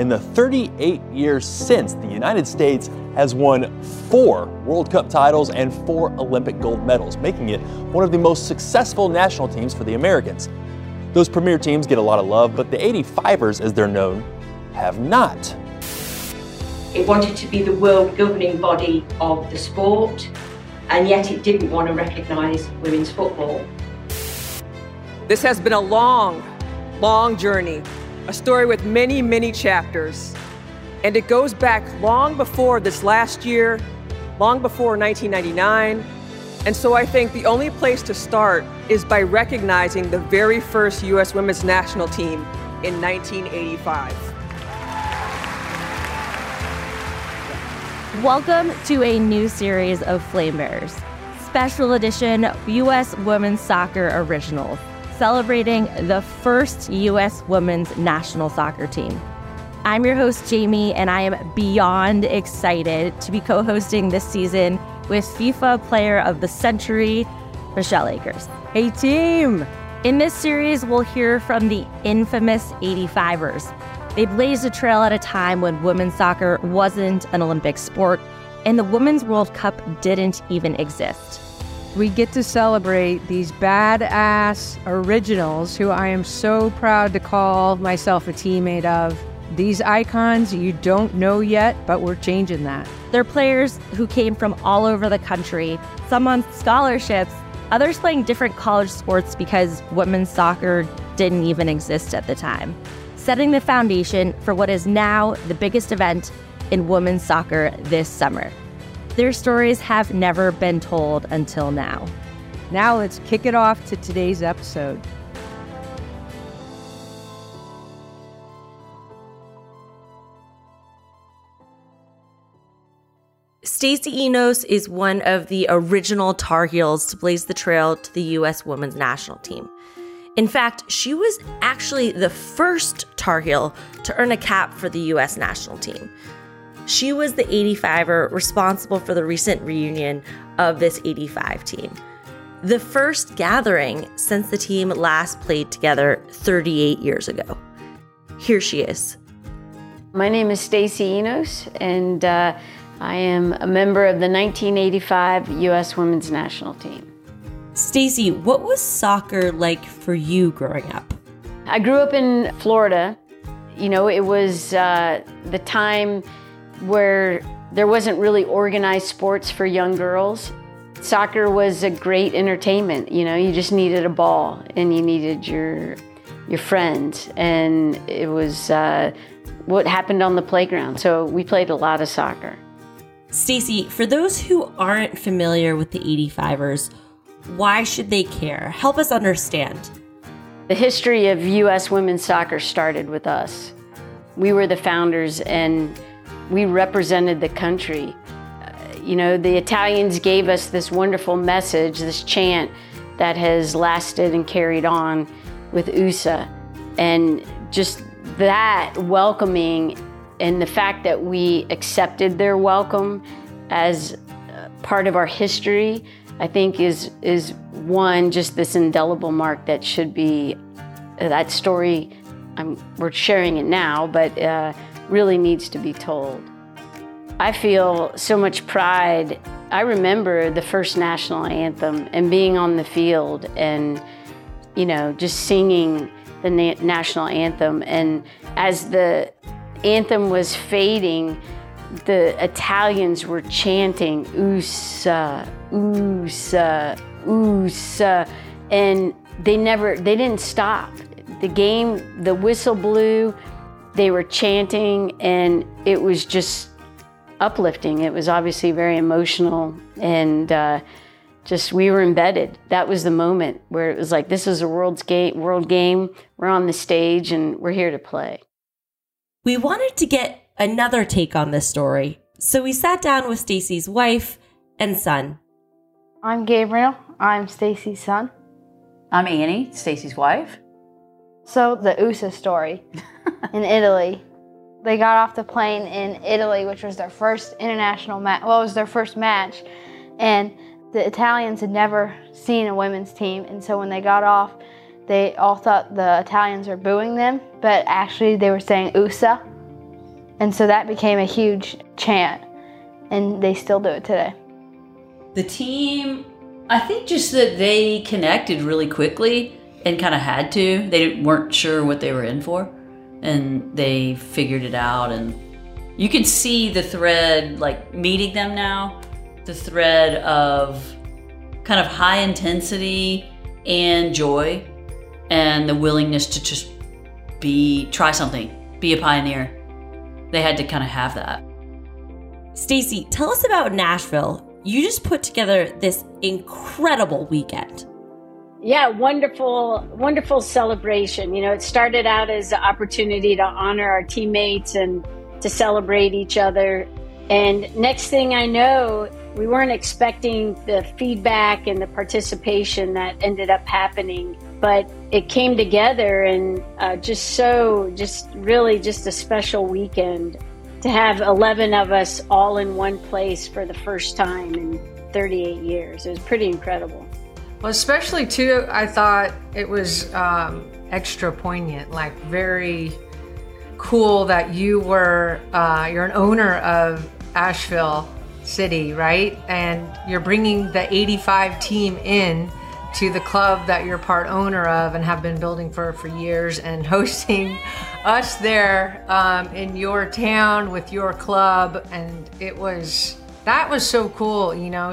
in the 38 years since the United States has won four World Cup titles and four Olympic gold medals, making it one of the most successful national teams for the Americans. Those premier teams get a lot of love, but the 85ers, as they're known, have not. It wanted to be the world governing body of the sport, and yet it didn't want to recognise women's football. This has been a long, long journey, a story with many, many chapters. And it goes back long before this last year, long before 1999. And so I think the only place to start is by recognizing the very first U.S. women's national team in 1985. Welcome to a new series of Flame Bearers, special edition U.S. Women's Soccer Originals celebrating the first U.S. women's national soccer team. I'm your host, Jamie, and I am beyond excited to be co hosting this season with FIFA Player of the Century, Michelle Akers. Hey, team! In this series, we'll hear from the infamous 85ers. They blazed a trail at a time when women's soccer wasn't an Olympic sport and the Women's World Cup didn't even exist we get to celebrate these badass originals who I am so proud to call myself a teammate of. These icons you don't know yet, but we're changing that. They're players who came from all over the country, some on scholarships, others playing different college sports because women's soccer didn't even exist at the time, setting the foundation for what is now the biggest event in women's soccer this summer. Their stories have never been told until now. Now let's kick it off to today's episode. Stacey Enos is one of the original Tar Heels to blaze the trail to the U.S. women's national team. In fact, she was actually the first Tar Heel to earn a cap for the U.S. national team. She was the 85er responsible for the recent reunion of this 85 team. The first gathering since the team last played together 38 years ago. Here she is. My name is Stacey Enos, and uh, I am a member of the 1985 U.S. Women's National Team. Stacey, what was soccer like for you growing up? I grew up in Florida. You know, it was uh, the time where there wasn't really organized sports for young girls. Soccer was a great entertainment. You know, you just needed a ball and you needed your your friends, and it was uh, what happened on the playground. So we played a lot of soccer. Stacey, for those who aren't familiar with the 85ers, why should they care? Help us understand. The history of U.S. women's soccer started with us. We were the founders, and we represented the country. Uh, you know, the Italians gave us this wonderful message, this chant that has lasted and carried on with USA. And just that welcoming and the fact that we accepted their welcome as part of our history, I think is is one just this indelible mark that should be that story. I'm, we're sharing it now, but uh, really needs to be told. I feel so much pride. I remember the first national anthem and being on the field and, you know, just singing the na- national anthem. And as the anthem was fading, the Italians were chanting, USA, USA, USA. And they never, they didn't stop. The game, the whistle blew, they were chanting, and it was just uplifting. It was obviously very emotional, and uh, just we were embedded. That was the moment where it was like, this is a world's game, world game. We're on the stage, and we're here to play. We wanted to get another take on this story, so we sat down with Stacey's wife and son. I'm Gabriel. I'm Stacey's son. I'm Annie, Stacey's wife. So the USA story in Italy. They got off the plane in Italy, which was their first international match. Well, it was their first match, and the Italians had never seen a women's team, and so when they got off, they all thought the Italians were booing them, but actually they were saying USA, And so that became a huge chant, and they still do it today. The team, I think just that they connected really quickly and kind of had to. They weren't sure what they were in for, and they figured it out. And you can see the thread, like meeting them now, the thread of kind of high intensity and joy, and the willingness to just be, try something, be a pioneer. They had to kind of have that. Stacey, tell us about Nashville. You just put together this incredible weekend. Yeah, wonderful, wonderful celebration. You know, it started out as an opportunity to honor our teammates and to celebrate each other. And next thing I know, we weren't expecting the feedback and the participation that ended up happening, but it came together and uh, just so, just really just a special weekend to have 11 of us all in one place for the first time in 38 years. It was pretty incredible. Well, especially too, I thought it was um, extra poignant, like very cool that you were, uh, you're an owner of Asheville City, right? And you're bringing the 85 team in to the club that you're part owner of and have been building for for years and hosting us there um, in your town with your club and it was that was so cool you know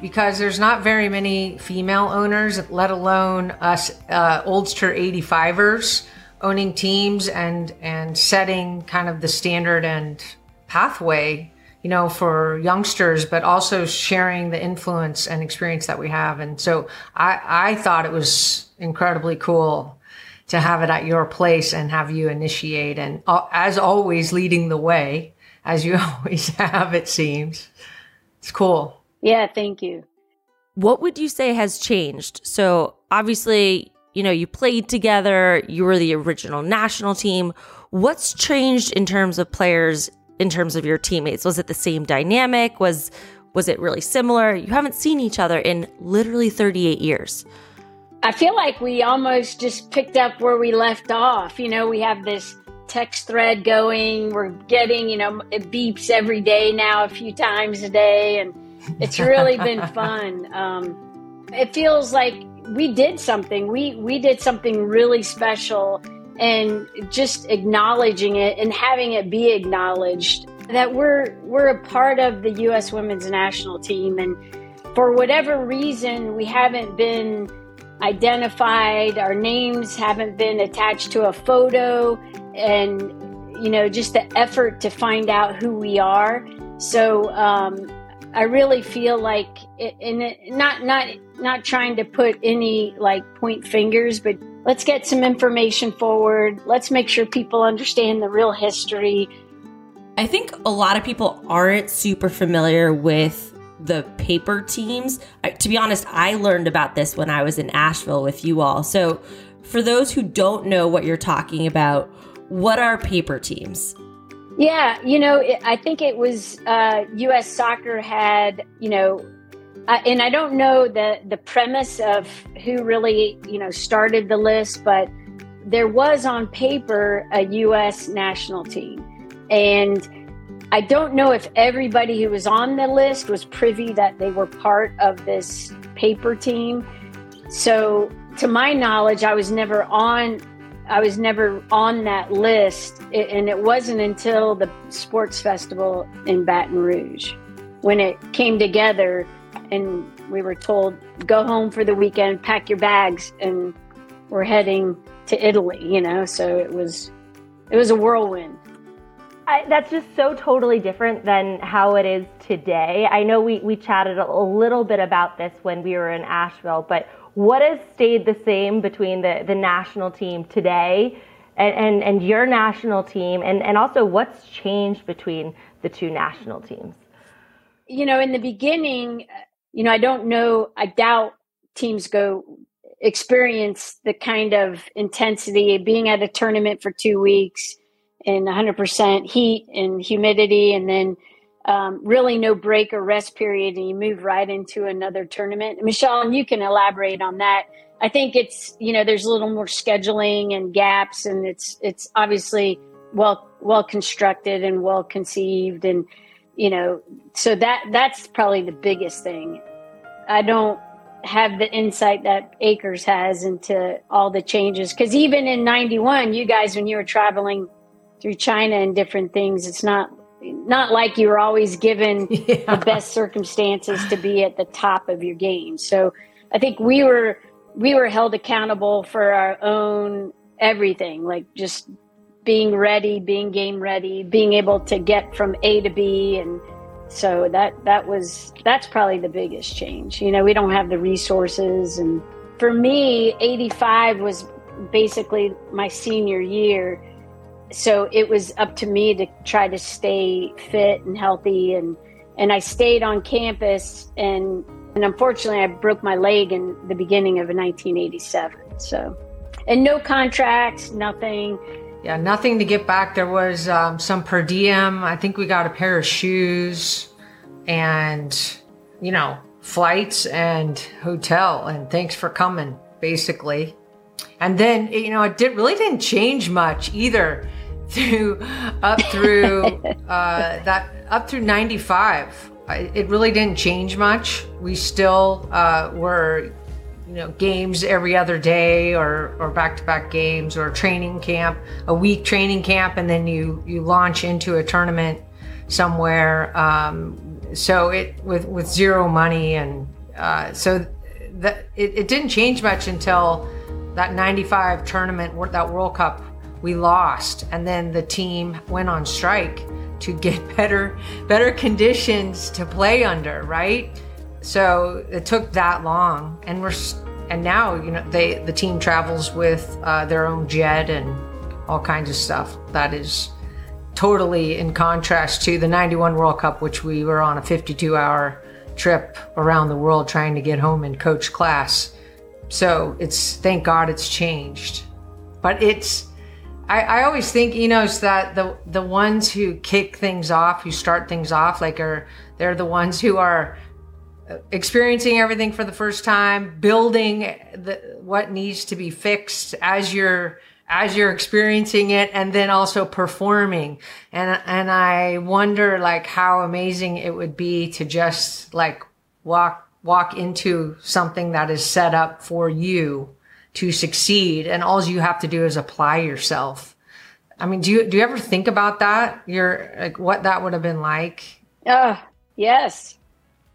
because there's not very many female owners let alone us uh, oldster 85ers owning teams and and setting kind of the standard and pathway you know, for youngsters, but also sharing the influence and experience that we have. And so I, I thought it was incredibly cool to have it at your place and have you initiate and uh, as always leading the way as you always have, it seems. It's cool. Yeah. Thank you. What would you say has changed? So obviously, you know, you played together, you were the original national team. What's changed in terms of players in terms of your teammates? Was it the same dynamic? Was was it really similar? You haven't seen each other in literally 38 years. I feel like we almost just picked up where we left off. You know, we have this text thread going. We're getting, you know, it beeps every day now, a few times a day, and it's really been fun. Um, it feels like we did something. We we did something really special and just acknowledging it and having it be acknowledged that we're we're a part of the US women's national team and for whatever reason we haven't been identified our names haven't been attached to a photo and you know just the effort to find out who we are so um, I really feel like and it, not not not trying to put any like point fingers but let's get some information forward. Let's make sure people understand the real history. I think a lot of people aren't super familiar with the paper teams. To be honest, I learned about this when I was in Asheville with you all. So, for those who don't know what you're talking about, what are paper teams? Yeah, you know, I think it was uh, U.S. Soccer had, you know, uh, and I don't know the the premise of who really you know started the list, but there was on paper a U.S. national team, and I don't know if everybody who was on the list was privy that they were part of this paper team. So, to my knowledge, I was never on. I was never on that list, and it wasn't until the sports festival in Baton Rouge when it came together and we were told go home for the weekend pack your bags and we're heading to italy you know? So it was it was a whirlwind I, that's just so totally different than how it is today. I know we, we chatted a, little bit about this when we were in Asheville, but what has stayed the same between the, the national team today and, and, and your national team, and, and also what's changed between the two national teams? You know, in the beginning, you know, I don't know, I doubt teams go experience the kind of intensity of being at a tournament for two weeks in 100% heat and humidity and then um, really no break or rest period and you move right into another tournament michelle and you can elaborate on that i think it's you know there's a little more scheduling and gaps and it's it's obviously well well constructed and well conceived and you know so that that's probably the biggest thing i don't have the insight that Akers has into all the changes. Because even in '91, you guys, when you were traveling through China and different things, it's not not like you're always given yeah. the best circumstances to be at the top of your game. So I think we were we were held accountable for our own everything, like just being ready, being game ready, being able to get from A to B. And so that that was that's probably the biggest change. You know we don't have the resources. And for me 85 was basically my senior year so it was up to me to try to stay fit and healthy and and I stayed on campus and and unfortunately I broke my leg in the beginning of 1987 so and no contracts nothing yeah, nothing to get back. There was um, some per diem. I think we got a pair of shoes and, you know, flights and hotel. And thanks for coming, basically. And then, you know, it did really didn't change much either through up through uh, that up through 95. It really didn't change much. We still uh, were you know games every other day or or back to back games or training camp a week training camp and then you you launch into a tournament somewhere um, so it with with zero money and uh, so that it, it didn't change much until that 95 tournament that world cup we lost and then the team went on strike to get better better conditions to play under right so it took that long, and we're and now you know they the team travels with uh, their own jet and all kinds of stuff. That is totally in contrast to the 91 World Cup, which we were on a 52 hour trip around the world trying to get home in coach class. So it's thank God it's changed. But it's I, I always think, you know, that the the ones who kick things off, who start things off, like are they're the ones who are experiencing everything for the first time, building the, what needs to be fixed as you're as you're experiencing it and then also performing. And and I wonder like how amazing it would be to just like walk walk into something that is set up for you to succeed and all you have to do is apply yourself. I mean, do you do you ever think about that? You're like what that would have been like? Oh, yes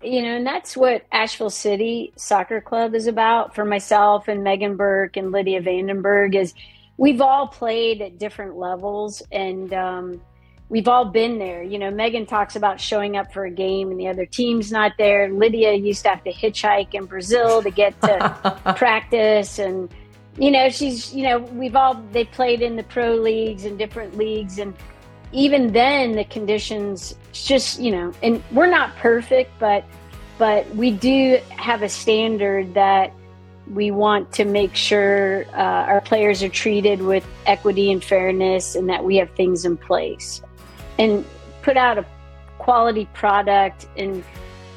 you know, and that's what Asheville City Soccer Club is about for myself and Megan Burke and Lydia Vandenbergh is we've all played at different levels and um, we've all been there. You know, Megan talks about showing up for a game and the other team's not there. Lydia used to have to hitchhike in Brazil to get to practice and you know, she's you know, we've all they played in the pro leagues and different leagues and even then the conditions just you know and we're not perfect but but we do have a standard that we want to make sure uh, our players are treated with equity and fairness and that we have things in place and put out a quality product and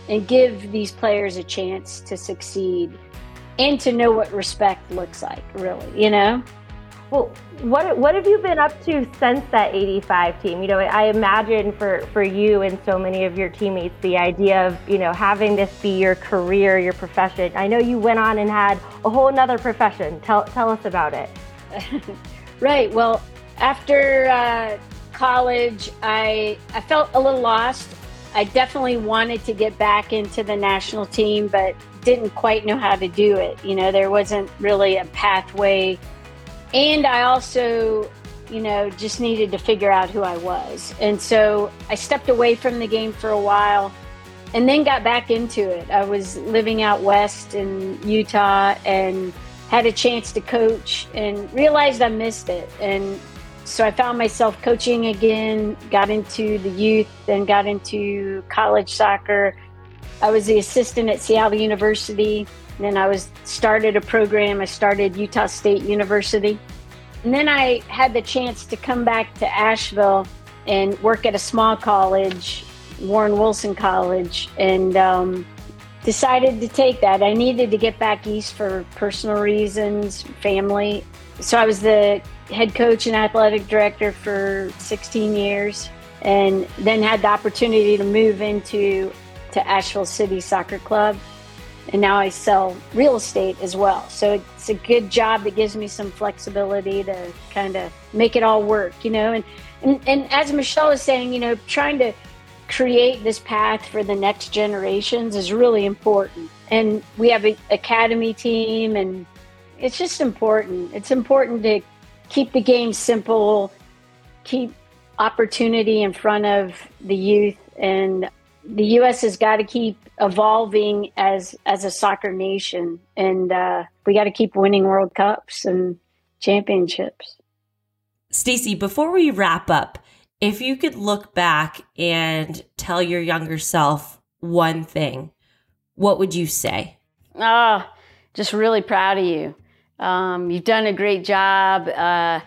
and give these players a chance to succeed and to know what respect looks like really you know well, what what have you been up to since that 85 team? You know, I imagine for, for you and so many of your teammates, the idea of, you know, having this be your career, your profession. I know you went on and had a whole nother profession. Tell, tell us about it. right. Well, after uh, college, I, I felt a little lost. I definitely wanted to get back into the national team, but didn't quite know how to do it. You know, there wasn't really a pathway and I also, you know, just needed to figure out who I was. And so I stepped away from the game for a while and then got back into it. I was living out west in Utah and had a chance to coach and realized I missed it. And so I found myself coaching again, got into the youth, then got into college soccer. I was the assistant at Seattle University then I was started a program. I started Utah State University. And then I had the chance to come back to Asheville and work at a small college, Warren Wilson College. And um, decided to take that. I needed to get back east for personal reasons, family. So I was the head coach and athletic director for 16 years and then had the opportunity to move into to Asheville City Soccer Club. And now I sell real estate as well. So it's a good job that gives me some flexibility to kind of make it all work, you know. And, and and as Michelle is saying, you know, trying to create this path for the next generations is really important. And we have an academy team, and it's just important. It's important to keep the game simple, keep opportunity in front of the youth, and the U.S. has got to keep evolving as as a soccer nation, and uh, we got to keep winning World Cups and championships. Stacey, before we wrap up, if you could look back and tell your younger self one thing, what would you say? Ah, oh, just really proud of you. Um, you've done a great job. Uh,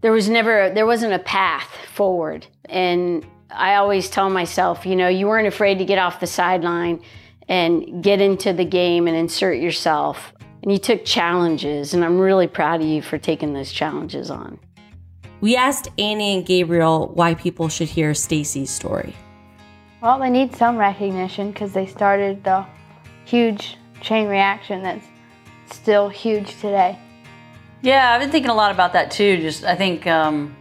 there was never, there wasn't a path forward. And I always tell myself, you know, you weren't afraid to get off the sideline and get into the game and insert yourself. And you took challenges, and I'm really proud of you for taking those challenges on. We asked Annie and Gabriel why people should hear Stacey's story. Well, they need some recognition because they started the huge chain reaction that's still huge today. Yeah, I've been thinking a lot about that too. Just I think um,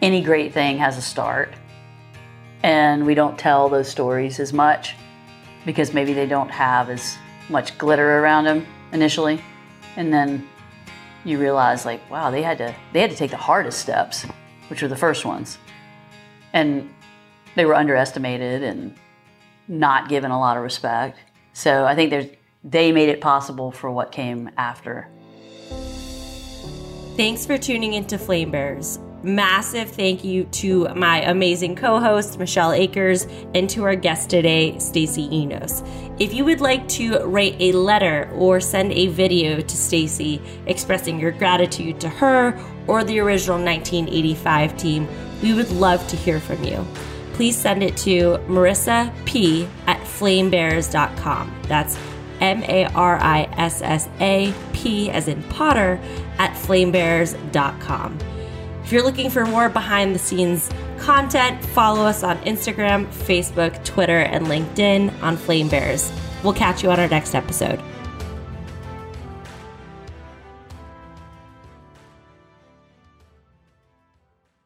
any great thing has a start, and we don't tell those stories as much because maybe they don't have as much glitter around them initially, and then you realize like wow they had to they had to take the hardest steps which were the first ones and they were underestimated and not given a lot of respect so i think there's they made it possible for what came after thanks for tuning into flame bearers massive thank you to my amazing co-host Michelle Akers and to our guest today Stacey Enos. If you would like to write a letter or send a video to Stacey expressing your gratitude to her or the original 1985 team, we would love to hear from you. Please send it to Marissa P at flamebearers.com. That's M A R I S S A P as in Potter at flamebearers.com. If you're looking for more behind the scenes content, follow us on Instagram, Facebook, Twitter, and LinkedIn on Flame Bearers. We'll catch you on our next episode.